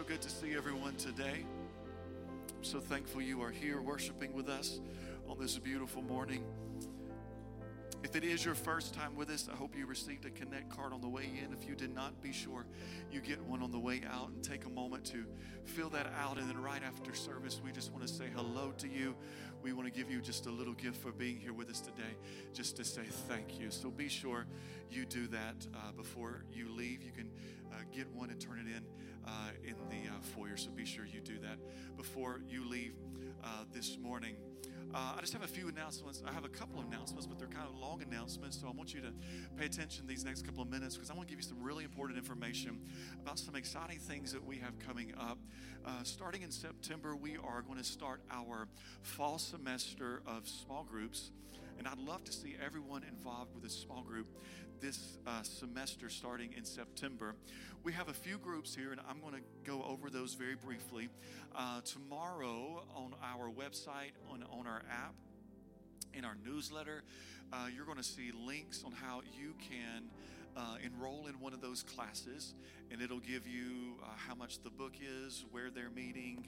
so good to see everyone today. I'm so thankful you are here worshiping with us on this beautiful morning. If it is your first time with us, I hope you received a Connect card on the way in. If you did not, be sure you get one on the way out and take a moment to fill that out. And then right after service, we just want to say hello to you. We want to give you just a little gift for being here with us today, just to say thank you. So be sure you do that uh, before you leave. You can uh, get one and turn it in uh, in the uh, foyer. So be sure you do that before you leave uh, this morning. Uh, I just have a few announcements. I have a couple of announcements, but they're kind of long announcements. So I want you to pay attention these next couple of minutes because I want to give you some really important information about some exciting things that we have coming up. Uh, starting in September, we are going to start our fall semester of small groups. And I'd love to see everyone involved with a small group this uh, semester starting in September. We have a few groups here, and I'm going to go over those very briefly. Uh, tomorrow on our website, on, on our app, in our newsletter, uh, you're going to see links on how you can uh, enroll in one of those classes, and it'll give you uh, how much the book is, where they're meeting,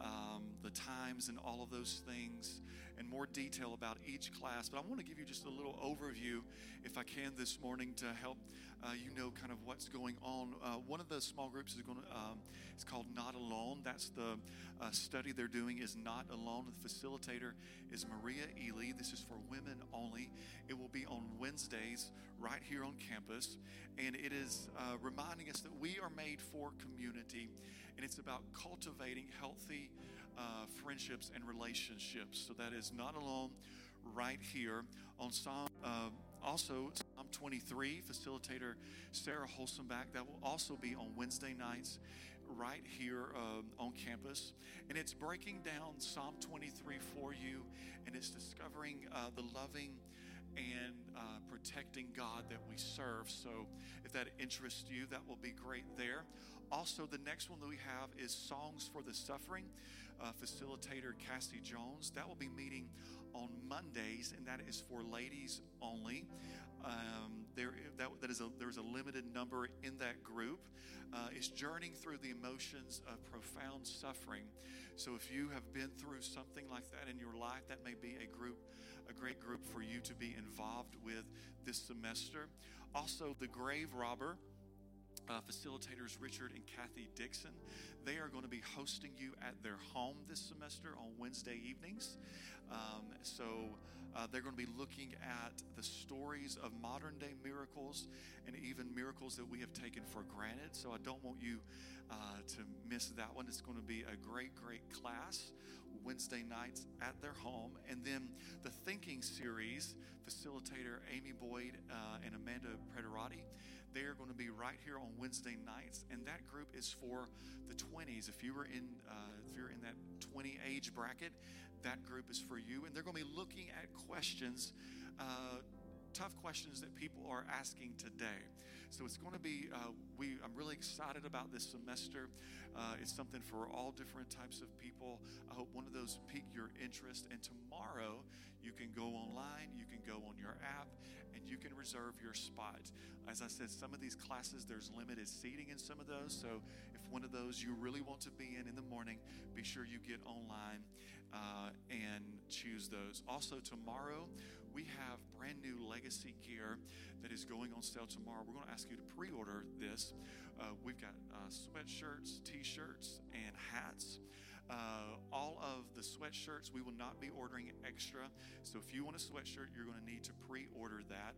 um, the times, and all of those things, and more detail about each class. But I want to give you just a little overview, if I can, this morning to help uh, you know kind of what's going on. Uh, one of the small groups is going to, um, it's called Not Alone. That's the uh, study they're doing is Not Alone. The facilitator is Maria Ely. This is for women only. It will be on Wednesdays right here on campus. And it is uh, reminding us that we are made for community. And it's about cultivating healthy uh, friendships and relationships. So that is Not Alone right here on Psalm. Also, 23, facilitator Sarah Holsenbach. That will also be on Wednesday nights right here um, on campus. And it's breaking down Psalm 23 for you, and it's discovering uh, the loving and uh, protecting God that we serve. So, if that interests you, that will be great there. Also, the next one that we have is Songs for the Suffering. Uh, facilitator Cassie Jones. That will be meeting on Mondays, and that is for ladies only. Um, there, that, that is a, there's a limited number in that group. Uh, is journeying through the emotions of profound suffering. So, if you have been through something like that in your life, that may be a group, a great group for you to be involved with this semester. Also, the grave robber. Facilitators Richard and Kathy Dixon. They are going to be hosting you at their home this semester on Wednesday evenings. Um, so uh, they're going to be looking at the stories of modern day miracles and even miracles that we have taken for granted. So I don't want you uh, to miss that one. It's going to be a great, great class Wednesday nights at their home. And then the Thinking series, facilitator Amy Boyd uh, and Amanda Prederati, they are going to be right here on Wednesday nights. And that group is for the 20s. If you were in, uh, if you're in that 20 age bracket, that group is for you. And they're going to be looking at questions, uh, tough questions that people are asking today. So it's going to be, uh, we, I'm really excited about this semester. Uh, it's something for all different types of people. I hope one of those pique your interest. And tomorrow, you can go online, you can go on your app, and you can reserve your spot. As I said, some of these classes, there's limited seating in some of those. So if one of those you really want to be in in the morning, be sure you get online uh, and choose those. Also, tomorrow we have brand new legacy gear that is going on sale tomorrow. We're going to ask you to pre order this. Uh, we've got uh, sweatshirts, t shirts, and hats. Uh, all of the sweatshirts, we will not be ordering extra. So if you want a sweatshirt, you're going to need to pre order that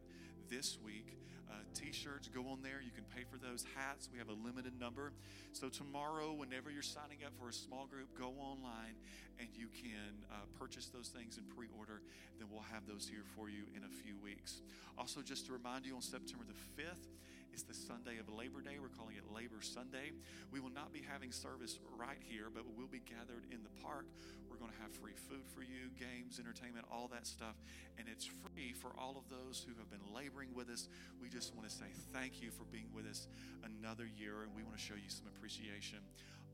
this week. Uh, t shirts, go on there. You can pay for those. Hats, we have a limited number. So tomorrow, whenever you're signing up for a small group, go online and you can uh, purchase those things and pre order. Then we'll have those here for you in a few weeks. Also, just to remind you, on September the 5th, it's the Sunday of Labor Day. We're calling it Labor Sunday. We will not be having service right here, but we'll be gathered in the park. We're going to have free food for you, games, entertainment, all that stuff. And it's free for all of those who have been laboring with us. We just want to say thank you for being with us another year, and we want to show you some appreciation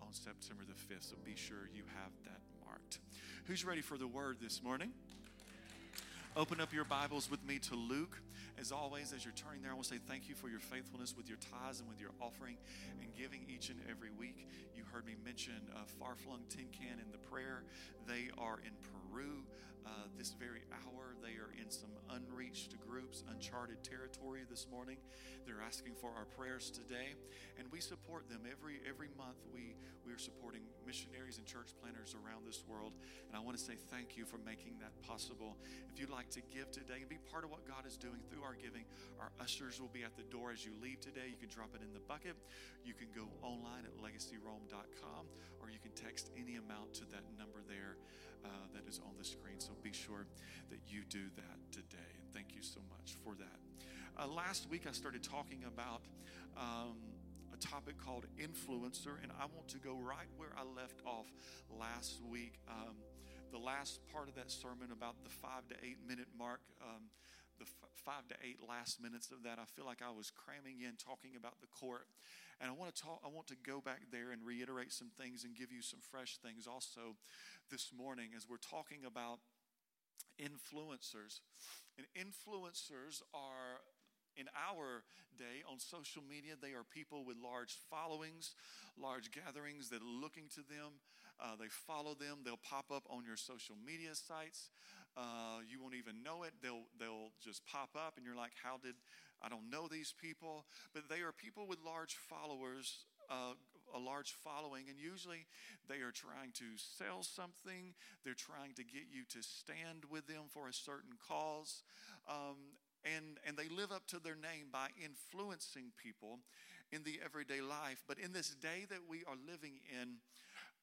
on September the 5th. So be sure you have that marked. Who's ready for the word this morning? Open up your Bibles with me to Luke. As always, as you're turning there, I want to say thank you for your faithfulness with your tithes and with your offering and giving each and every week. You heard me mention uh, Far Flung Tin Can in the prayer. They are in Peru uh, this very hour. They are in some unreached groups, uncharted territory this morning. They're asking for our prayers today, and we support them every every month. We we are supporting missionaries and church planters around this world, and I want to say thank you for making that possible. If you'd like to give today and be part of what God is doing through our giving, our ushers will be at the door as you leave today. You can drop it in the bucket. You can go online at legacyrome.com, or you can text any amount to that number there uh, that is on the screen. So be sure that you do that today. And thank you so much for that. Uh, last week, I started talking about um, a topic called influencer, and I want to go right where I left off last week. Um, the last part of that sermon, about the five to eight minute mark, um, the f- five to eight last minutes of that, I feel like I was cramming in talking about the court. And I want to talk, I want to go back there and reiterate some things and give you some fresh things also this morning as we're talking about influencers. And influencers are in our day on social media, they are people with large followings, large gatherings that are looking to them. Uh, they follow them. They'll pop up on your social media sites. Uh, you won't even know it. They'll they'll just pop up, and you're like, "How did I don't know these people?" But they are people with large followers, uh, a large following, and usually they are trying to sell something. They're trying to get you to stand with them for a certain cause. Um, and, and they live up to their name by influencing people in the everyday life. But in this day that we are living in,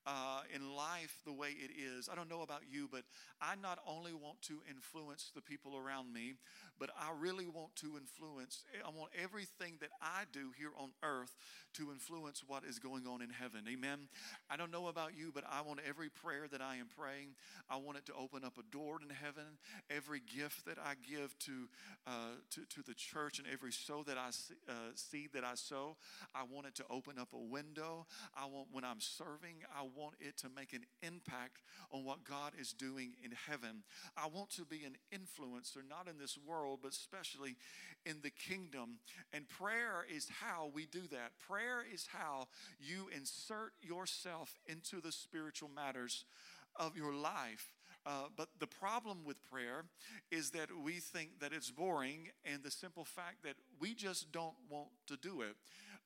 uh, in life the way it is. I don't know about you, but I not only want to influence the people around me, but I really want to influence, I want everything that I do here on earth to influence what is going on in heaven. Amen. I don't know about you, but I want every prayer that I am praying, I want it to open up a door in heaven. Every gift that I give to, uh, to, to the church and every sow that I see, uh, seed that I sow, I want it to open up a window. I want, when I'm serving, I want it to make an impact on what God is doing in heaven. I want to be an influencer, not in this world, but especially in the kingdom. And prayer is how we do that. Prayer is how you insert yourself into the spiritual matters of your life. Uh, but the problem with prayer is that we think that it's boring, and the simple fact that we just don't want to do it.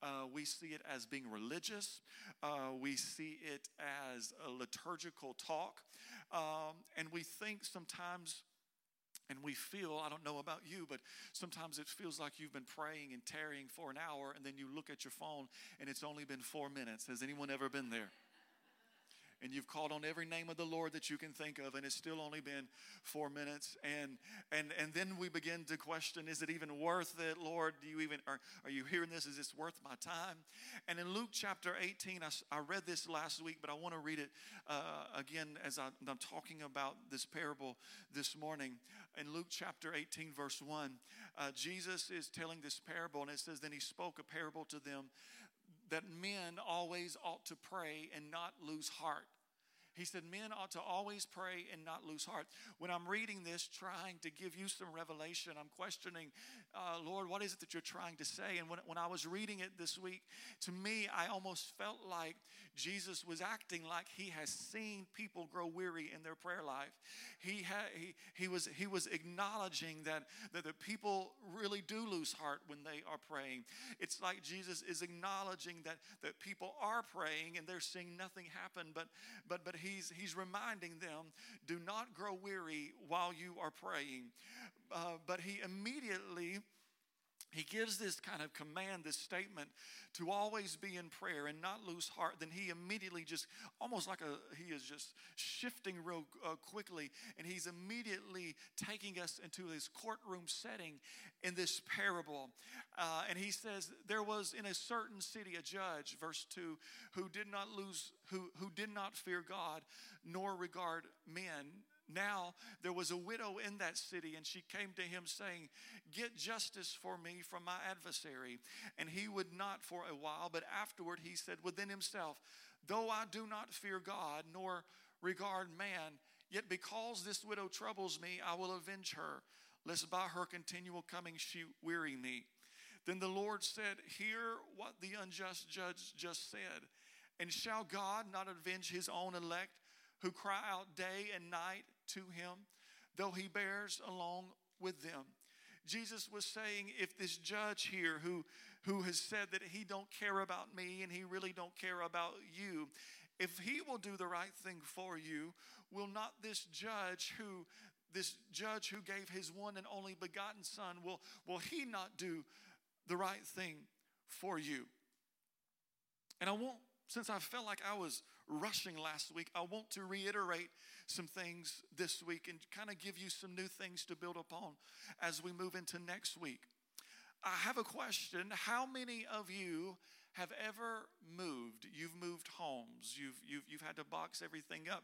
Uh, we see it as being religious. Uh, we see it as a liturgical talk. Um, and we think sometimes and we feel, I don't know about you, but sometimes it feels like you've been praying and tarrying for an hour, and then you look at your phone and it's only been four minutes. Has anyone ever been there? And you've called on every name of the Lord that you can think of, and it's still only been four minutes. And and and then we begin to question: Is it even worth it, Lord? Do you even are, are you hearing this? Is this worth my time? And in Luke chapter 18, I, I read this last week, but I want to read it uh, again as I, I'm talking about this parable this morning. In Luke chapter 18, verse 1, uh, Jesus is telling this parable, and it says, Then he spoke a parable to them that men always ought to pray and not lose heart. He said, Men ought to always pray and not lose heart. When I'm reading this, trying to give you some revelation, I'm questioning, uh, Lord, what is it that you're trying to say? And when, when I was reading it this week, to me, I almost felt like Jesus was acting like he has seen people grow weary in their prayer life. He, ha- he, he, was, he was acknowledging that, that the people really do lose heart when they are praying. It's like Jesus is acknowledging that, that people are praying and they're seeing nothing happen, but, but, but he's, he's reminding them do not grow weary while you are praying. Uh, but he immediately he gives this kind of command, this statement to always be in prayer and not lose heart. Then he immediately just, almost like a, he is just shifting real uh, quickly, and he's immediately taking us into this courtroom setting in this parable. Uh, and he says, There was in a certain city a judge, verse 2, who did not lose, who, who did not fear God nor regard men. Now there was a widow in that city, and she came to him saying, Get justice for me from my adversary. And he would not for a while, but afterward he said within himself, Though I do not fear God nor regard man, yet because this widow troubles me, I will avenge her, lest by her continual coming she weary me. Then the Lord said, Hear what the unjust judge just said. And shall God not avenge his own elect who cry out day and night to him, though he bears along with them? Jesus was saying if this judge here who who has said that he don't care about me and he really don't care about you, if he will do the right thing for you, will not this judge who this judge who gave his one and only begotten son will will he not do the right thing for you? And I won't since I felt like I was rushing last week, I want to reiterate some things this week and kind of give you some new things to build upon as we move into next week. I have a question. How many of you have ever moved? You've moved homes. You've, you've, you've had to box everything up.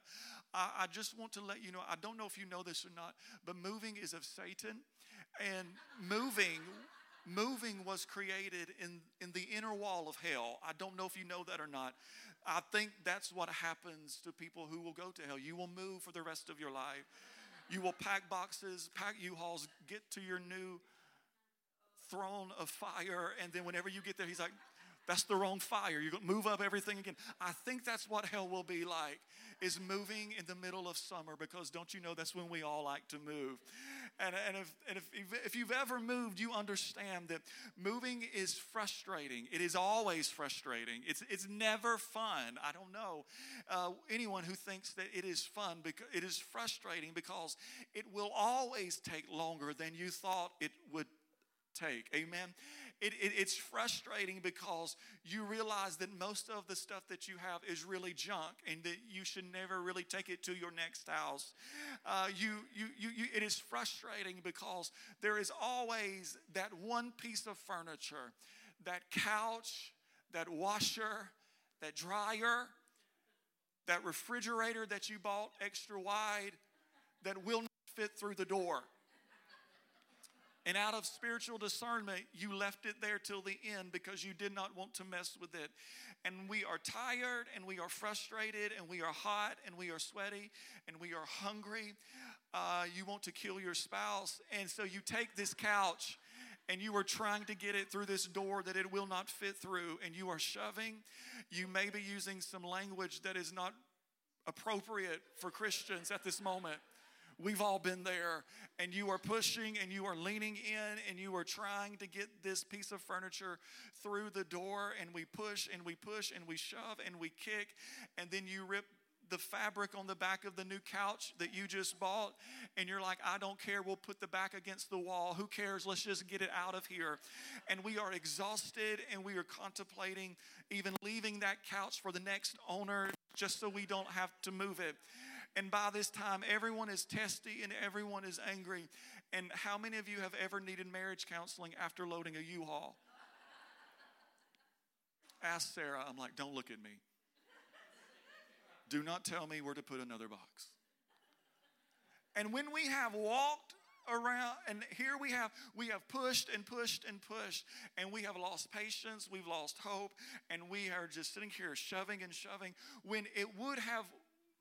I, I just want to let you know I don't know if you know this or not, but moving is of Satan. And moving moving was created in, in the inner wall of hell. I don't know if you know that or not. I think that's what happens to people who will go to hell. You will move for the rest of your life. You will pack boxes, pack U-Hauls, get to your new throne of fire, and then whenever you get there, he's like, that's the wrong fire. You're going to move up everything again. I think that's what hell will be like, is moving in the middle of summer because don't you know that's when we all like to move. And, and, if, and if, if you've ever moved, you understand that moving is frustrating. It is always frustrating. It's, it's never fun. I don't know uh, anyone who thinks that it is fun because it is frustrating because it will always take longer than you thought it would take. Amen. It, it, it's frustrating because you realize that most of the stuff that you have is really junk and that you should never really take it to your next house. Uh, you, you, you, you, it is frustrating because there is always that one piece of furniture, that couch, that washer, that dryer, that refrigerator that you bought extra wide that will not fit through the door. And out of spiritual discernment, you left it there till the end because you did not want to mess with it. And we are tired and we are frustrated and we are hot and we are sweaty and we are hungry. Uh, you want to kill your spouse. And so you take this couch and you are trying to get it through this door that it will not fit through and you are shoving. You may be using some language that is not appropriate for Christians at this moment. We've all been there, and you are pushing and you are leaning in and you are trying to get this piece of furniture through the door, and we push and we push and we shove and we kick, and then you rip the fabric on the back of the new couch that you just bought, and you're like, I don't care, we'll put the back against the wall. Who cares? Let's just get it out of here. And we are exhausted and we are contemplating even leaving that couch for the next owner just so we don't have to move it. And by this time, everyone is testy and everyone is angry. And how many of you have ever needed marriage counseling after loading a U Haul? Ask Sarah. I'm like, don't look at me. Do not tell me where to put another box. And when we have walked around and here we have we have pushed and pushed and pushed and we have lost patience we've lost hope and we are just sitting here shoving and shoving when it would have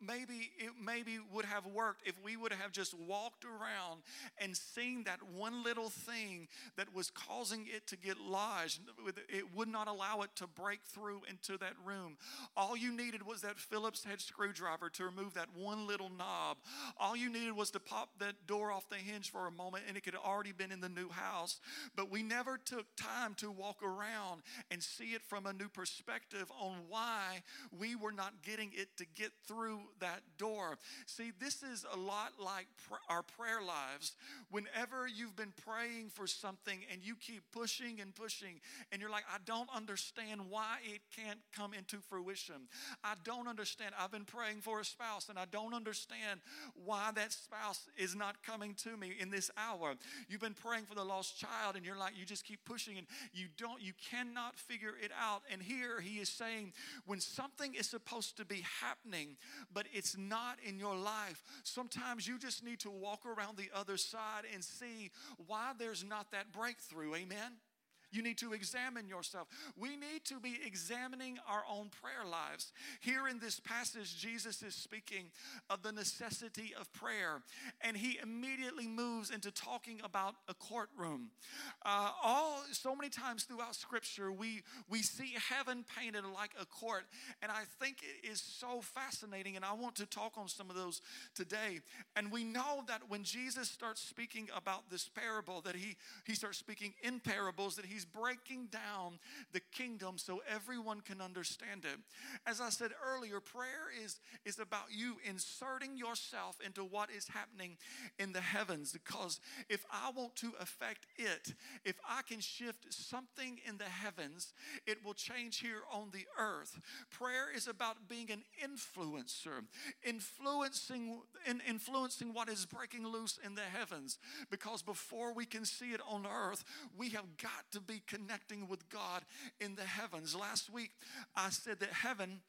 maybe it maybe would have worked if we would have just walked around and seen that one little thing that was causing it to get lodged. It would not allow it to break through into that room. All you needed was that phillips head screwdriver to remove that one little knob. All you needed was to pop that door off the hinge for a moment and it could have already been in the new house. But we never took time to walk around and see it from a new perspective on why we were not getting it to get through that door. See, this is a lot like pr- our prayer lives. Whenever you've been praying for something and you keep pushing and pushing, and you're like, I don't understand why it can't come into fruition. I don't understand. I've been praying for a spouse and I don't understand why that spouse is not coming to me in this hour. You've been praying for the lost child and you're like, you just keep pushing and you don't, you cannot figure it out. And here he is saying, when something is supposed to be happening, but it's not in your life. Sometimes you just need to walk around the other side and see why there's not that breakthrough. Amen. You need to examine yourself. We need to be examining our own prayer lives. Here in this passage, Jesus is speaking of the necessity of prayer, and he immediately moves into talking about a courtroom. Uh, all so many times throughout Scripture, we we see heaven painted like a court, and I think it is so fascinating. And I want to talk on some of those today. And we know that when Jesus starts speaking about this parable, that he he starts speaking in parables, that he's breaking down the kingdom so everyone can understand it. As I said earlier, prayer is is about you inserting yourself into what is happening in the heavens. Because if I want to affect it, if I can shift something in the heavens, it will change here on the earth. Prayer is about being an influencer, influencing, in, influencing what is breaking loose in the heavens. Because before we can see it on earth, we have got to be connecting with God in the heavens. Last week, I said that heaven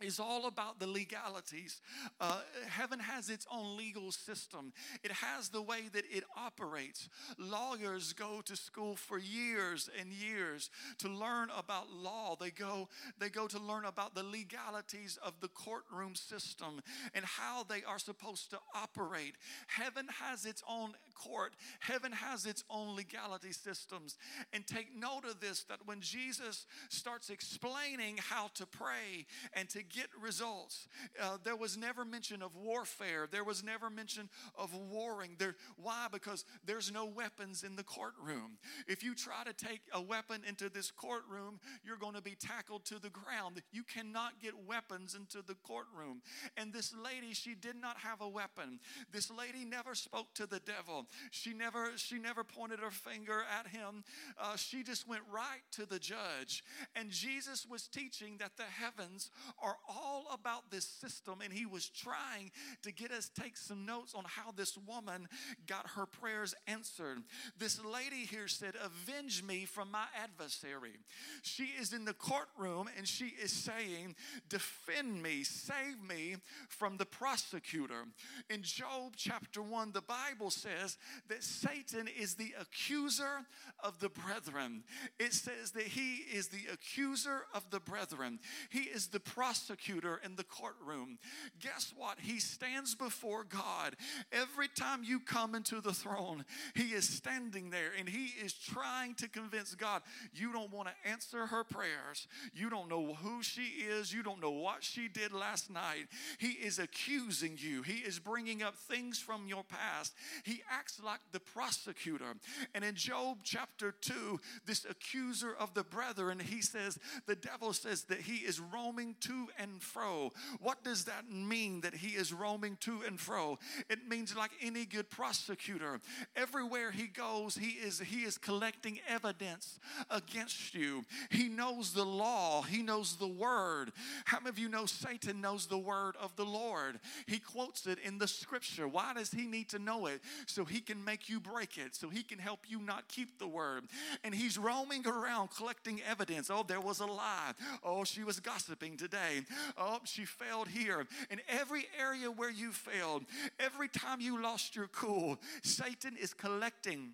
is all about the legalities. Uh, heaven has its own legal system, it has the way that it operates. Lawyers go to school for years and years to learn about law. They go, they go to learn about the legalities of the courtroom system and how they are supposed to operate. Heaven has its own court, heaven has its own legality systems. And take note of this that when Jesus starts explaining how to pray and to get results. Uh, there was never mention of warfare. There was never mention of warring. There, why? Because there's no weapons in the courtroom. If you try to take a weapon into this courtroom, you're going to be tackled to the ground. You cannot get weapons into the courtroom. And this lady, she did not have a weapon. This lady never spoke to the devil. She never, she never pointed her finger at him. Uh, she just went right to the judge. And Jesus was teaching that the heavens are all about this system, and he was trying to get us take some notes on how this woman got her prayers answered. This lady here said, Avenge me from my adversary. She is in the courtroom and she is saying, Defend me, save me from the prosecutor. In Job chapter 1, the Bible says that Satan is the accuser of the brethren. It says that he is the accuser of the brethren, he is the prosecutor in the courtroom. Guess what? He stands before God. Every time you come into the throne, he is standing there and he is trying to convince God you don't want to answer her prayers. You don't know who she is. You don't know what she did last night. He is accusing you, he is bringing up things from your past. He acts like the prosecutor. And in Job chapter 2, this accuser of the brethren, he says, the devil says that he is roaming to and fro. What does that mean that he is roaming to and fro? It means like any good prosecutor, everywhere he goes, he is he is collecting evidence against you. He knows the law, he knows the word. How many of you know Satan knows the word of the Lord? He quotes it in the scripture. Why does he need to know it? So he can make you break it, so he can help you not keep the word. And he's roaming around collecting evidence. Oh, there was a lie. Oh, she was gossiping today. Oh, she failed here. In every area where you failed, every time you lost your cool, Satan is collecting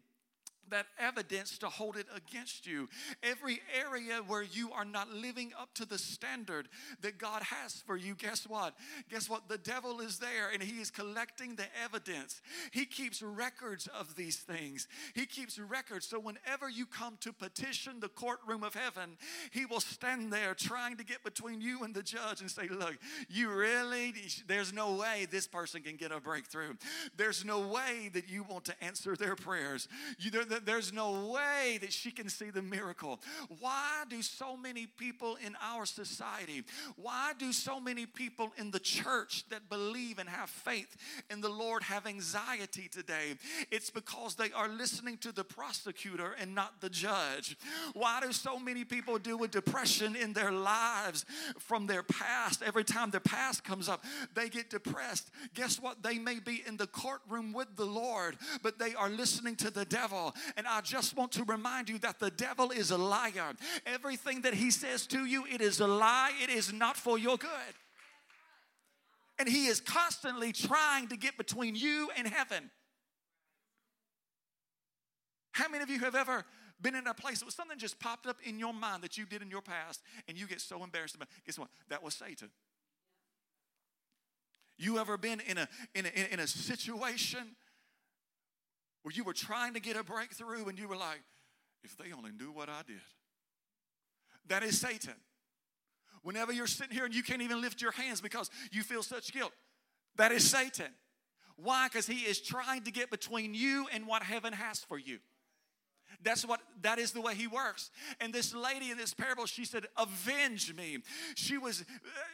that evidence to hold it against you. Every area where you are not living up to the standard that God has for you, guess what? Guess what? The devil is there and he is collecting the evidence. He keeps records of these things. He keeps records. So whenever you come to petition the courtroom of heaven, he will stand there trying to get between you and the judge and say, Look, you really, there's no way this person can get a breakthrough. There's no way that you want to answer their prayers. You, there's no way that she can see the miracle. Why do so many people in our society, why do so many people in the church that believe and have faith in the Lord have anxiety today? It's because they are listening to the prosecutor and not the judge. Why do so many people deal with depression in their lives from their past? Every time their past comes up, they get depressed. Guess what? They may be in the courtroom with the Lord, but they are listening to the devil and I just want to remind you that the devil is a liar. Everything that he says to you, it is a lie, it is not for your good. And he is constantly trying to get between you and heaven. How many of you have ever been in a place that was something just popped up in your mind that you did in your past and you get so embarrassed about? Guess what? That was Satan. You ever been in a, in a, in a situation where you were trying to get a breakthrough and you were like, if they only knew what I did? That is Satan. Whenever you're sitting here and you can't even lift your hands because you feel such guilt, that is Satan. Why? Because he is trying to get between you and what heaven has for you. That's what that is the way he works. And this lady in this parable, she said, "Avenge me." She was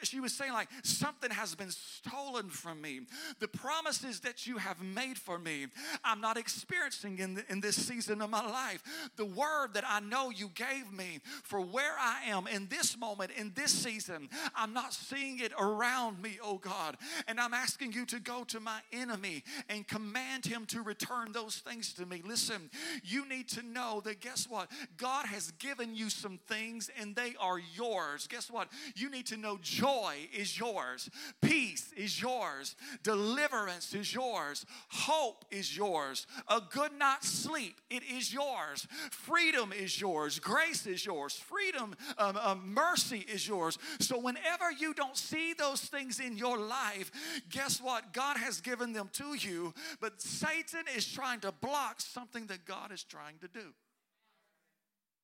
she was saying like something has been stolen from me. The promises that you have made for me, I'm not experiencing in, the, in this season of my life. The word that I know you gave me for where I am in this moment, in this season, I'm not seeing it around me, oh God. And I'm asking you to go to my enemy and command him to return those things to me. Listen, you need to know that guess what? God has given you some things and they are yours. Guess what? You need to know joy is yours, peace is yours, deliverance is yours, hope is yours, a good night's sleep, it is yours, freedom is yours, grace is yours, freedom, um, um, mercy is yours. So, whenever you don't see those things in your life, guess what? God has given them to you, but Satan is trying to block something that God is trying to do.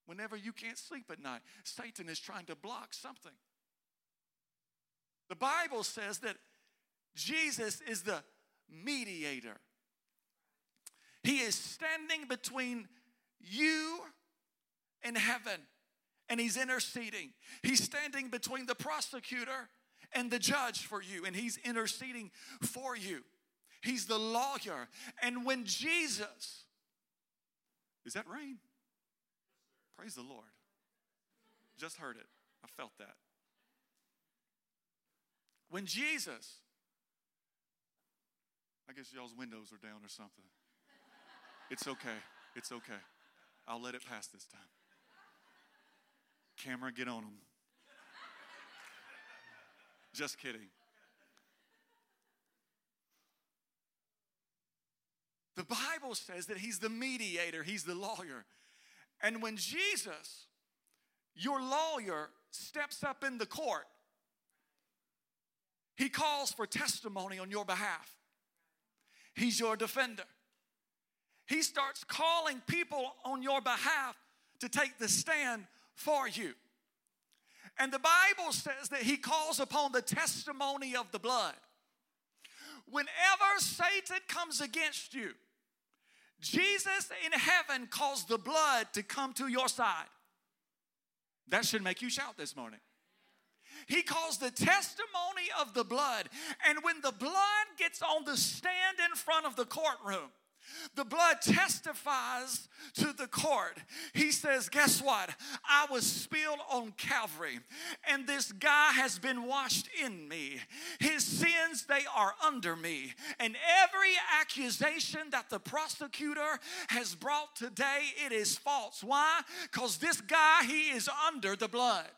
Whenever you can't sleep at night, Satan is trying to block something. The Bible says that Jesus is the mediator. He is standing between you and heaven, and he's interceding. He's standing between the prosecutor and the judge for you, and he's interceding for you. He's the lawyer. And when Jesus, is that rain? Praise the Lord. Just heard it. I felt that. When Jesus, I guess y'all's windows are down or something. It's okay. It's okay. I'll let it pass this time. Camera, get on them. Just kidding. The Bible says that He's the mediator, He's the lawyer. And when Jesus, your lawyer, steps up in the court, he calls for testimony on your behalf. He's your defender. He starts calling people on your behalf to take the stand for you. And the Bible says that he calls upon the testimony of the blood. Whenever Satan comes against you, Jesus in heaven caused the blood to come to your side. That should make you shout this morning. He calls the testimony of the blood. And when the blood gets on the stand in front of the courtroom, the blood testifies to the court. He says, Guess what? I was spilled on Calvary, and this guy has been washed in me. His sins, they are under me. And every accusation that the prosecutor has brought today, it is false. Why? Because this guy, he is under the blood.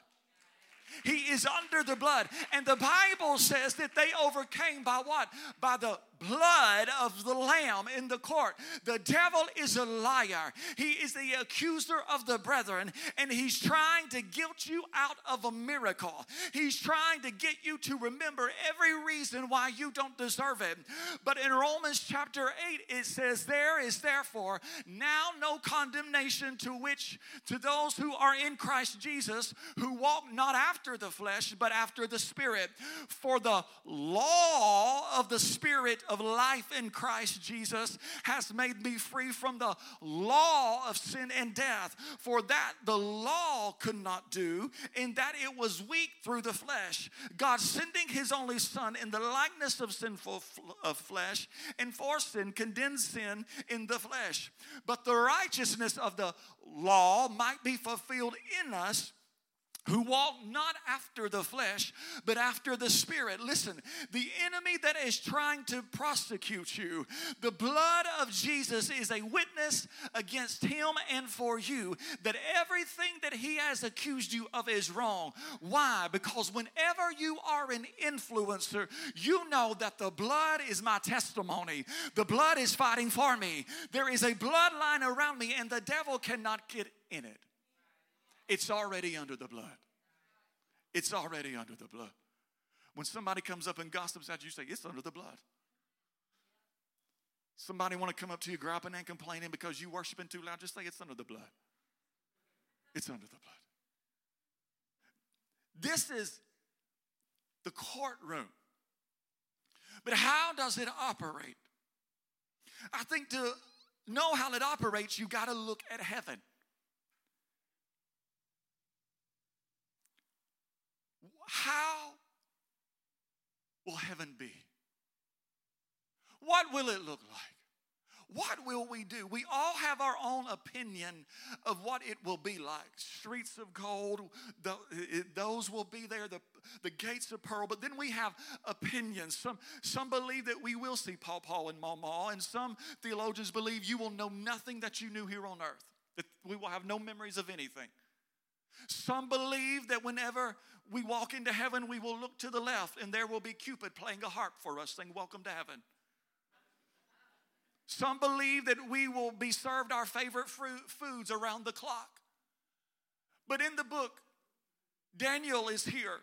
He is under the blood. And the Bible says that they overcame by what? By the blood of the Lamb in the court. The devil is a liar. He is the accuser of the brethren, and he's trying to guilt you out of a miracle. He's trying to get you to remember every reason why you don't deserve it. But in Romans chapter 8, it says, There is therefore now no condemnation to which to those who are in Christ Jesus, who walk not after the flesh, but after the Spirit. For the law of the Spirit of life in Christ Jesus has made me free from the law of sin and death. For that the law could not do, in that it was weak through the flesh. God sending his only Son in the likeness of sinful of flesh, and for sin condemned sin in the flesh. But the righteousness of the law might be fulfilled in us who walk not after the flesh, but after the Spirit. Listen, the enemy that is trying to prosecute you, the blood of Jesus is a witness against him and for you that everything that he has accused you of is wrong. Why? Because whenever you are an influencer, you know that the blood is my testimony. The blood is fighting for me. There is a bloodline around me, and the devil cannot get in it. It's already under the blood. It's already under the blood. When somebody comes up and gossips at you, you say, It's under the blood. Somebody want to come up to you griping and complaining because you worshiping too loud, just say it's under the blood. It's under the blood. This is the courtroom. But how does it operate? I think to know how it operates, you got to look at heaven. How will heaven be? What will it look like? What will we do? We all have our own opinion of what it will be like. Streets of gold, those will be there, the, the gates of pearl. But then we have opinions. Some, some believe that we will see Paul Paul and Mama, and some theologians believe you will know nothing that you knew here on earth, that we will have no memories of anything. Some believe that whenever we walk into heaven, we will look to the left and there will be Cupid playing a harp for us, saying, Welcome to heaven. Some believe that we will be served our favorite fruit, foods around the clock. But in the book, Daniel is here.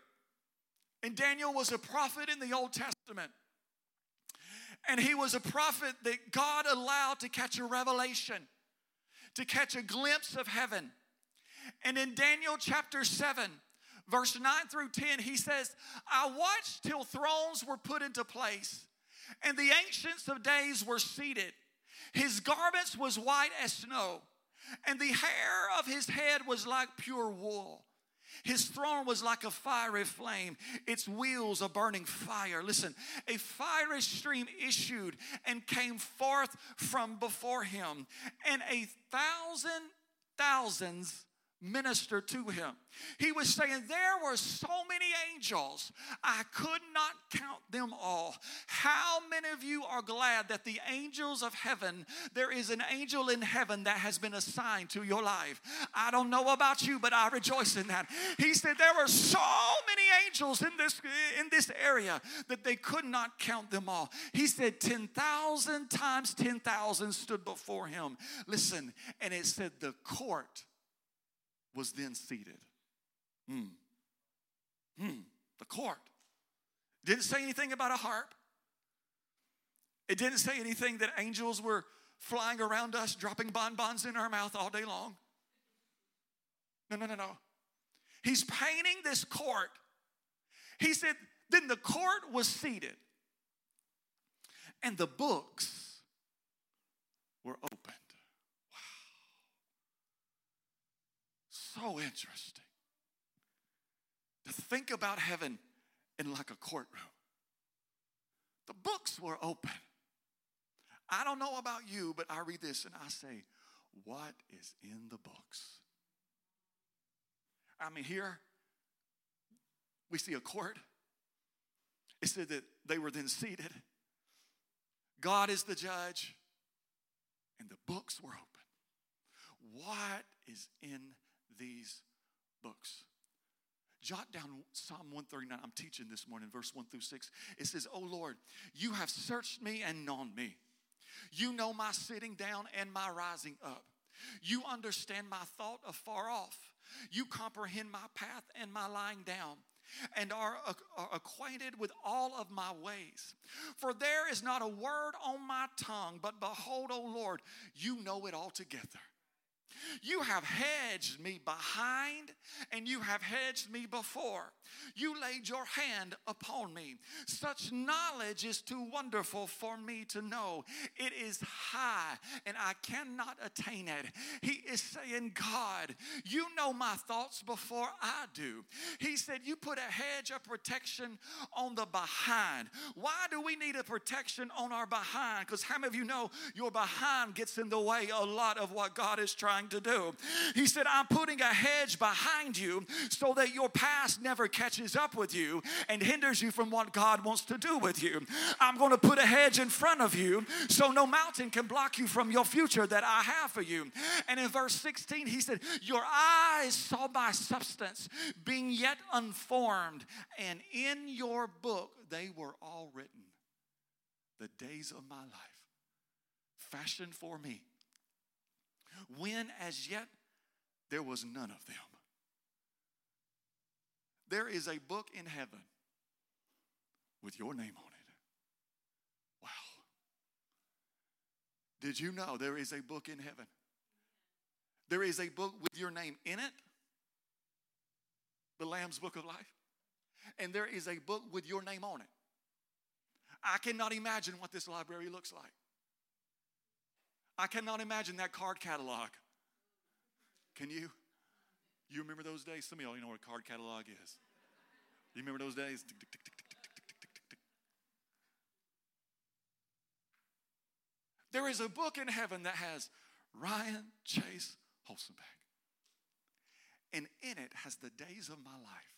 And Daniel was a prophet in the Old Testament. And he was a prophet that God allowed to catch a revelation, to catch a glimpse of heaven. And in Daniel chapter 7, verse 9 through 10, he says, I watched till thrones were put into place, and the ancients of days were seated. His garments was white as snow, and the hair of his head was like pure wool. His throne was like a fiery flame, its wheels a burning fire. Listen, a fiery stream issued and came forth from before him, and a thousand thousands minister to him. He was saying, There were so many angels, I could not count them all. How many of you are glad that the angels of heaven, there is an angel in heaven that has been assigned to your life? I don't know about you, but I rejoice in that. He said, There were so many angels in this, in this area that they could not count them all. He said, 10,000 times 10,000 stood before him. Listen, and it said, The court was then seated. Hmm. Hmm. The court. Didn't say anything about a harp. It didn't say anything that angels were flying around us, dropping bonbons in our mouth all day long. No, no, no, no. He's painting this court. He said, then the court was seated, and the books were open. So interesting to think about heaven in like a courtroom. The books were open. I don't know about you, but I read this and I say, What is in the books? I mean, here we see a court. It said that they were then seated. God is the judge, and the books were open. What is in these books. Jot down Psalm 139. I'm teaching this morning, verse 1 through 6. It says, Oh Lord, you have searched me and known me. You know my sitting down and my rising up. You understand my thought afar off. You comprehend my path and my lying down and are, are, acquainted with all of my ways. For there is not a word on my tongue, but behold, O Lord, you know it altogether. You have hedged me behind and you have hedged me before. You laid your hand upon me. Such knowledge is too wonderful for me to know. It is high and I cannot attain it. He is saying, God, you know my thoughts before I do. He said, You put a hedge of protection on the behind. Why do we need a protection on our behind? Because how many of you know your behind gets in the way a lot of what God is trying to to do. He said, I'm putting a hedge behind you so that your past never catches up with you and hinders you from what God wants to do with you. I'm going to put a hedge in front of you so no mountain can block you from your future that I have for you. And in verse 16, he said, Your eyes saw my substance being yet unformed, and in your book they were all written. The days of my life, fashioned for me, when as yet there was none of them. There is a book in heaven with your name on it. Wow. Did you know there is a book in heaven? There is a book with your name in it, the Lamb's Book of Life, and there is a book with your name on it. I cannot imagine what this library looks like. I cannot imagine that card catalog. Can you? You remember those days? Some of y'all you know what a card catalog is. You remember those days? There is a book in heaven that has Ryan Chase Holzenbeck. And in it has the days of my life.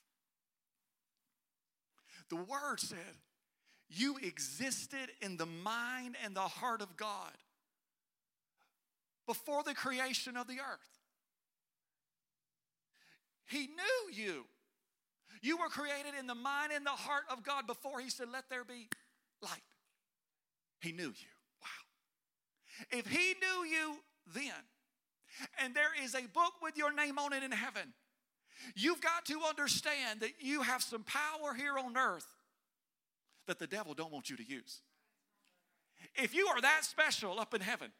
The word said, You existed in the mind and the heart of God before the creation of the earth. He knew you. You were created in the mind and the heart of God before He said, Let there be light. He knew you. Wow. If He knew you then, and there is a book with your name on it in heaven, you've got to understand that you have some power here on earth that the devil don't want you to use. If you are that special up in heaven,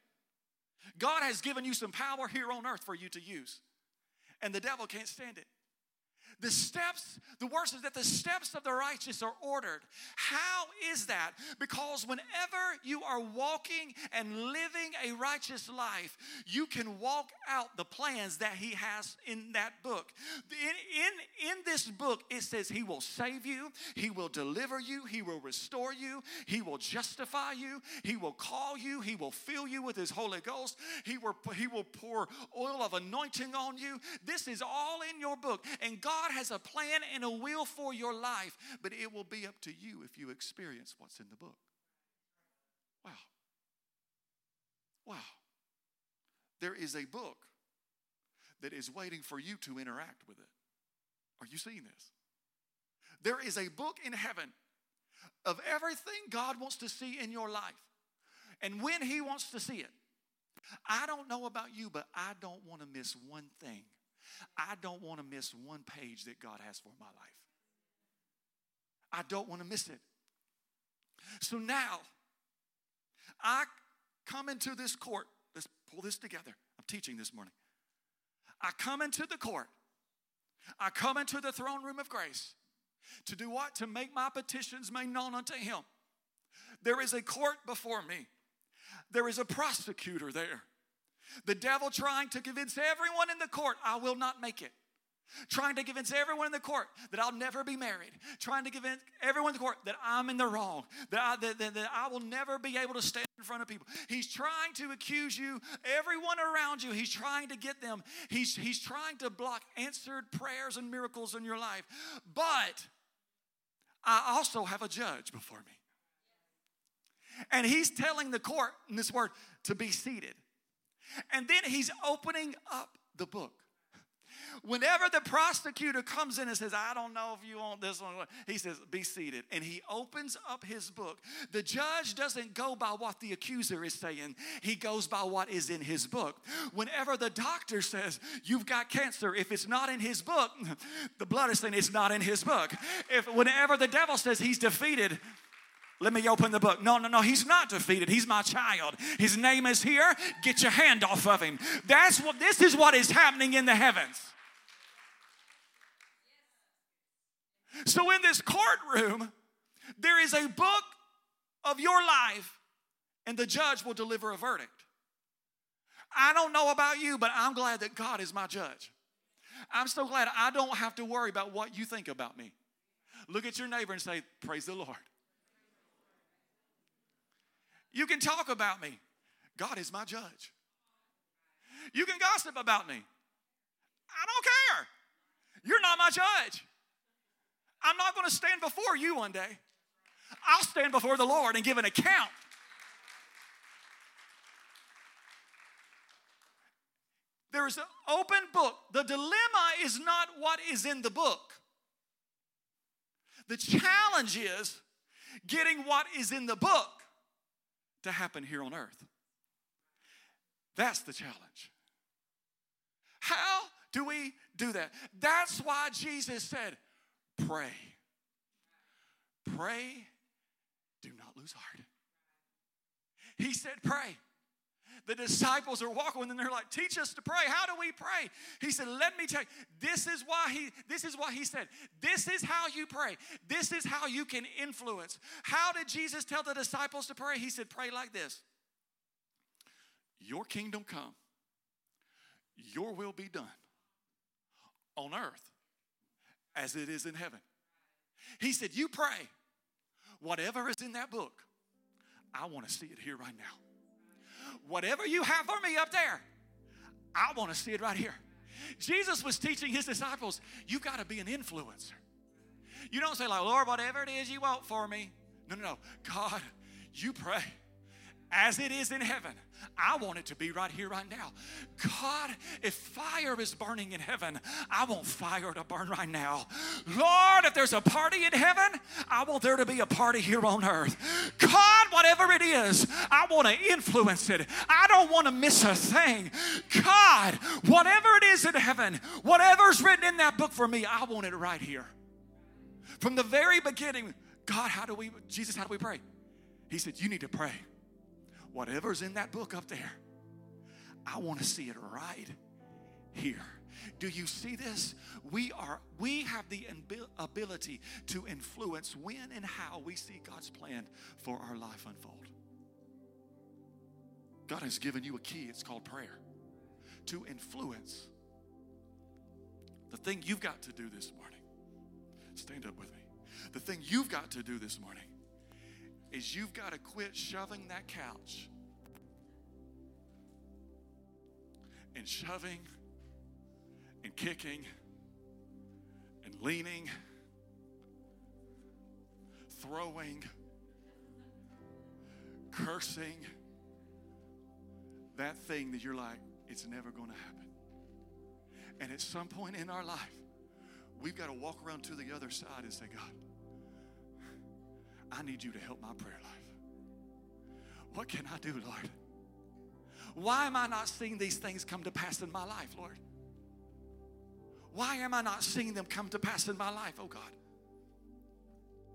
God has given you some power here on earth for you to use, and the devil can't stand it. The steps, the worst is that the steps of the righteous are ordered. How is that? Because whenever you are walking and living a righteous life, you can walk out the plans that He has in that book. This book, it says He will save you, He will deliver you, He will restore you, He will justify you, He will call you, He will fill you with His Holy Ghost, He will, he will pour oil of anointing on you. This is all in your book. And God has a plan and a will for your life, but it will be up to you if you experience what's in the book. Wow. Wow. There is a book that is waiting for you to interact with it. Are you seeing this? There is a book in heaven of everything God wants to see in your life and when He wants to see it. I don't know about you, but I don't want to miss one thing I don't want to miss one page that God has for my life. I don't want to miss it. So now, I come into this court. Let's pull this together. I'm teaching this morning. I come into the court. I come into the throne room of grace to do what? To make my petitions made known unto him. There is a court before me. There is a prosecutor there. The devil trying to convince everyone in the court, I will not make it. Trying to convince everyone in the court that I'll never be married. Trying to convince everyone in the court that I'm in the wrong. That I, that, that, that I will never be able to stand in front of people. He's trying to accuse you, everyone around you. He's trying to get them. He's, he's trying to block answered prayers and miracles in your life. But I also have a judge before me. And he's telling the court in this word to be seated. And then he's opening up the book. Whenever the prosecutor comes in and says, I don't know if you want this one, he says, Be seated. And he opens up his book. The judge doesn't go by what the accuser is saying, he goes by what is in his book. Whenever the doctor says, You've got cancer, if it's not in his book, the blood is saying it's not in his book. If whenever the devil says he's defeated, let me open the book. No, no, no, he's not defeated. He's my child. His name is here. Get your hand off of him. That's what this is what is happening in the heavens. So in this courtroom, there is a book of your life, and the judge will deliver a verdict. I don't know about you, but I'm glad that God is my judge. I'm so glad I don't have to worry about what you think about me. Look at your neighbor and say, Praise the Lord. You can talk about me. God is my judge. You can gossip about me. I don't care. You're not my judge. I'm not going to stand before you one day. I'll stand before the Lord and give an account. There's an open book. The dilemma is not what is in the book. The challenge is getting what is in the book to happen here on earth. That's the challenge. How do we do that? That's why Jesus said, pray. Pray, do not lose heart. He said, pray. The disciples are walking and they're like, teach us to pray. How do we pray? He said, let me tell you, this is why he this is what he said. This is how you pray. This is how you can influence. How did Jesus tell the disciples to pray? He said, pray like this. Your kingdom come, your will be done on earth as it is in heaven. He said, You pray, whatever is in that book, I want to see it here right now. Whatever you have for me up there, I want to see it right here. Jesus was teaching his disciples, you got to be an influencer. You don't say, like, Lord, whatever it is you want for me. No, no, no. God, you pray as it is in heaven. I want it to be right here, right now. God, if fire is burning in heaven, I want fire to burn right now. Lord, if there's a party in heaven, I want there to be a party here on earth. God, whatever it is, I want to influence it. I don't want to miss a thing. God, whatever it is in heaven, whatever's written in that book for me, I want it right here. From the very beginning, God, how do we, Jesus, how do we pray? He said, You need to pray whatever's in that book up there, I want to see it right here. Do you see this? We are we have the ability to influence when and how we see God's plan for our life unfold. God has given you a key, it's called prayer. To influence the thing you've got to do this morning. Stand up with me. The thing you've got to do this morning is you've got to quit shoving that couch and shoving and kicking and leaning, throwing, cursing that thing that you're like, it's never going to happen. And at some point in our life, we've got to walk around to the other side and say, God, I need you to help my prayer life. What can I do, Lord? Why am I not seeing these things come to pass in my life, Lord? Why am I not seeing them come to pass in my life, oh God?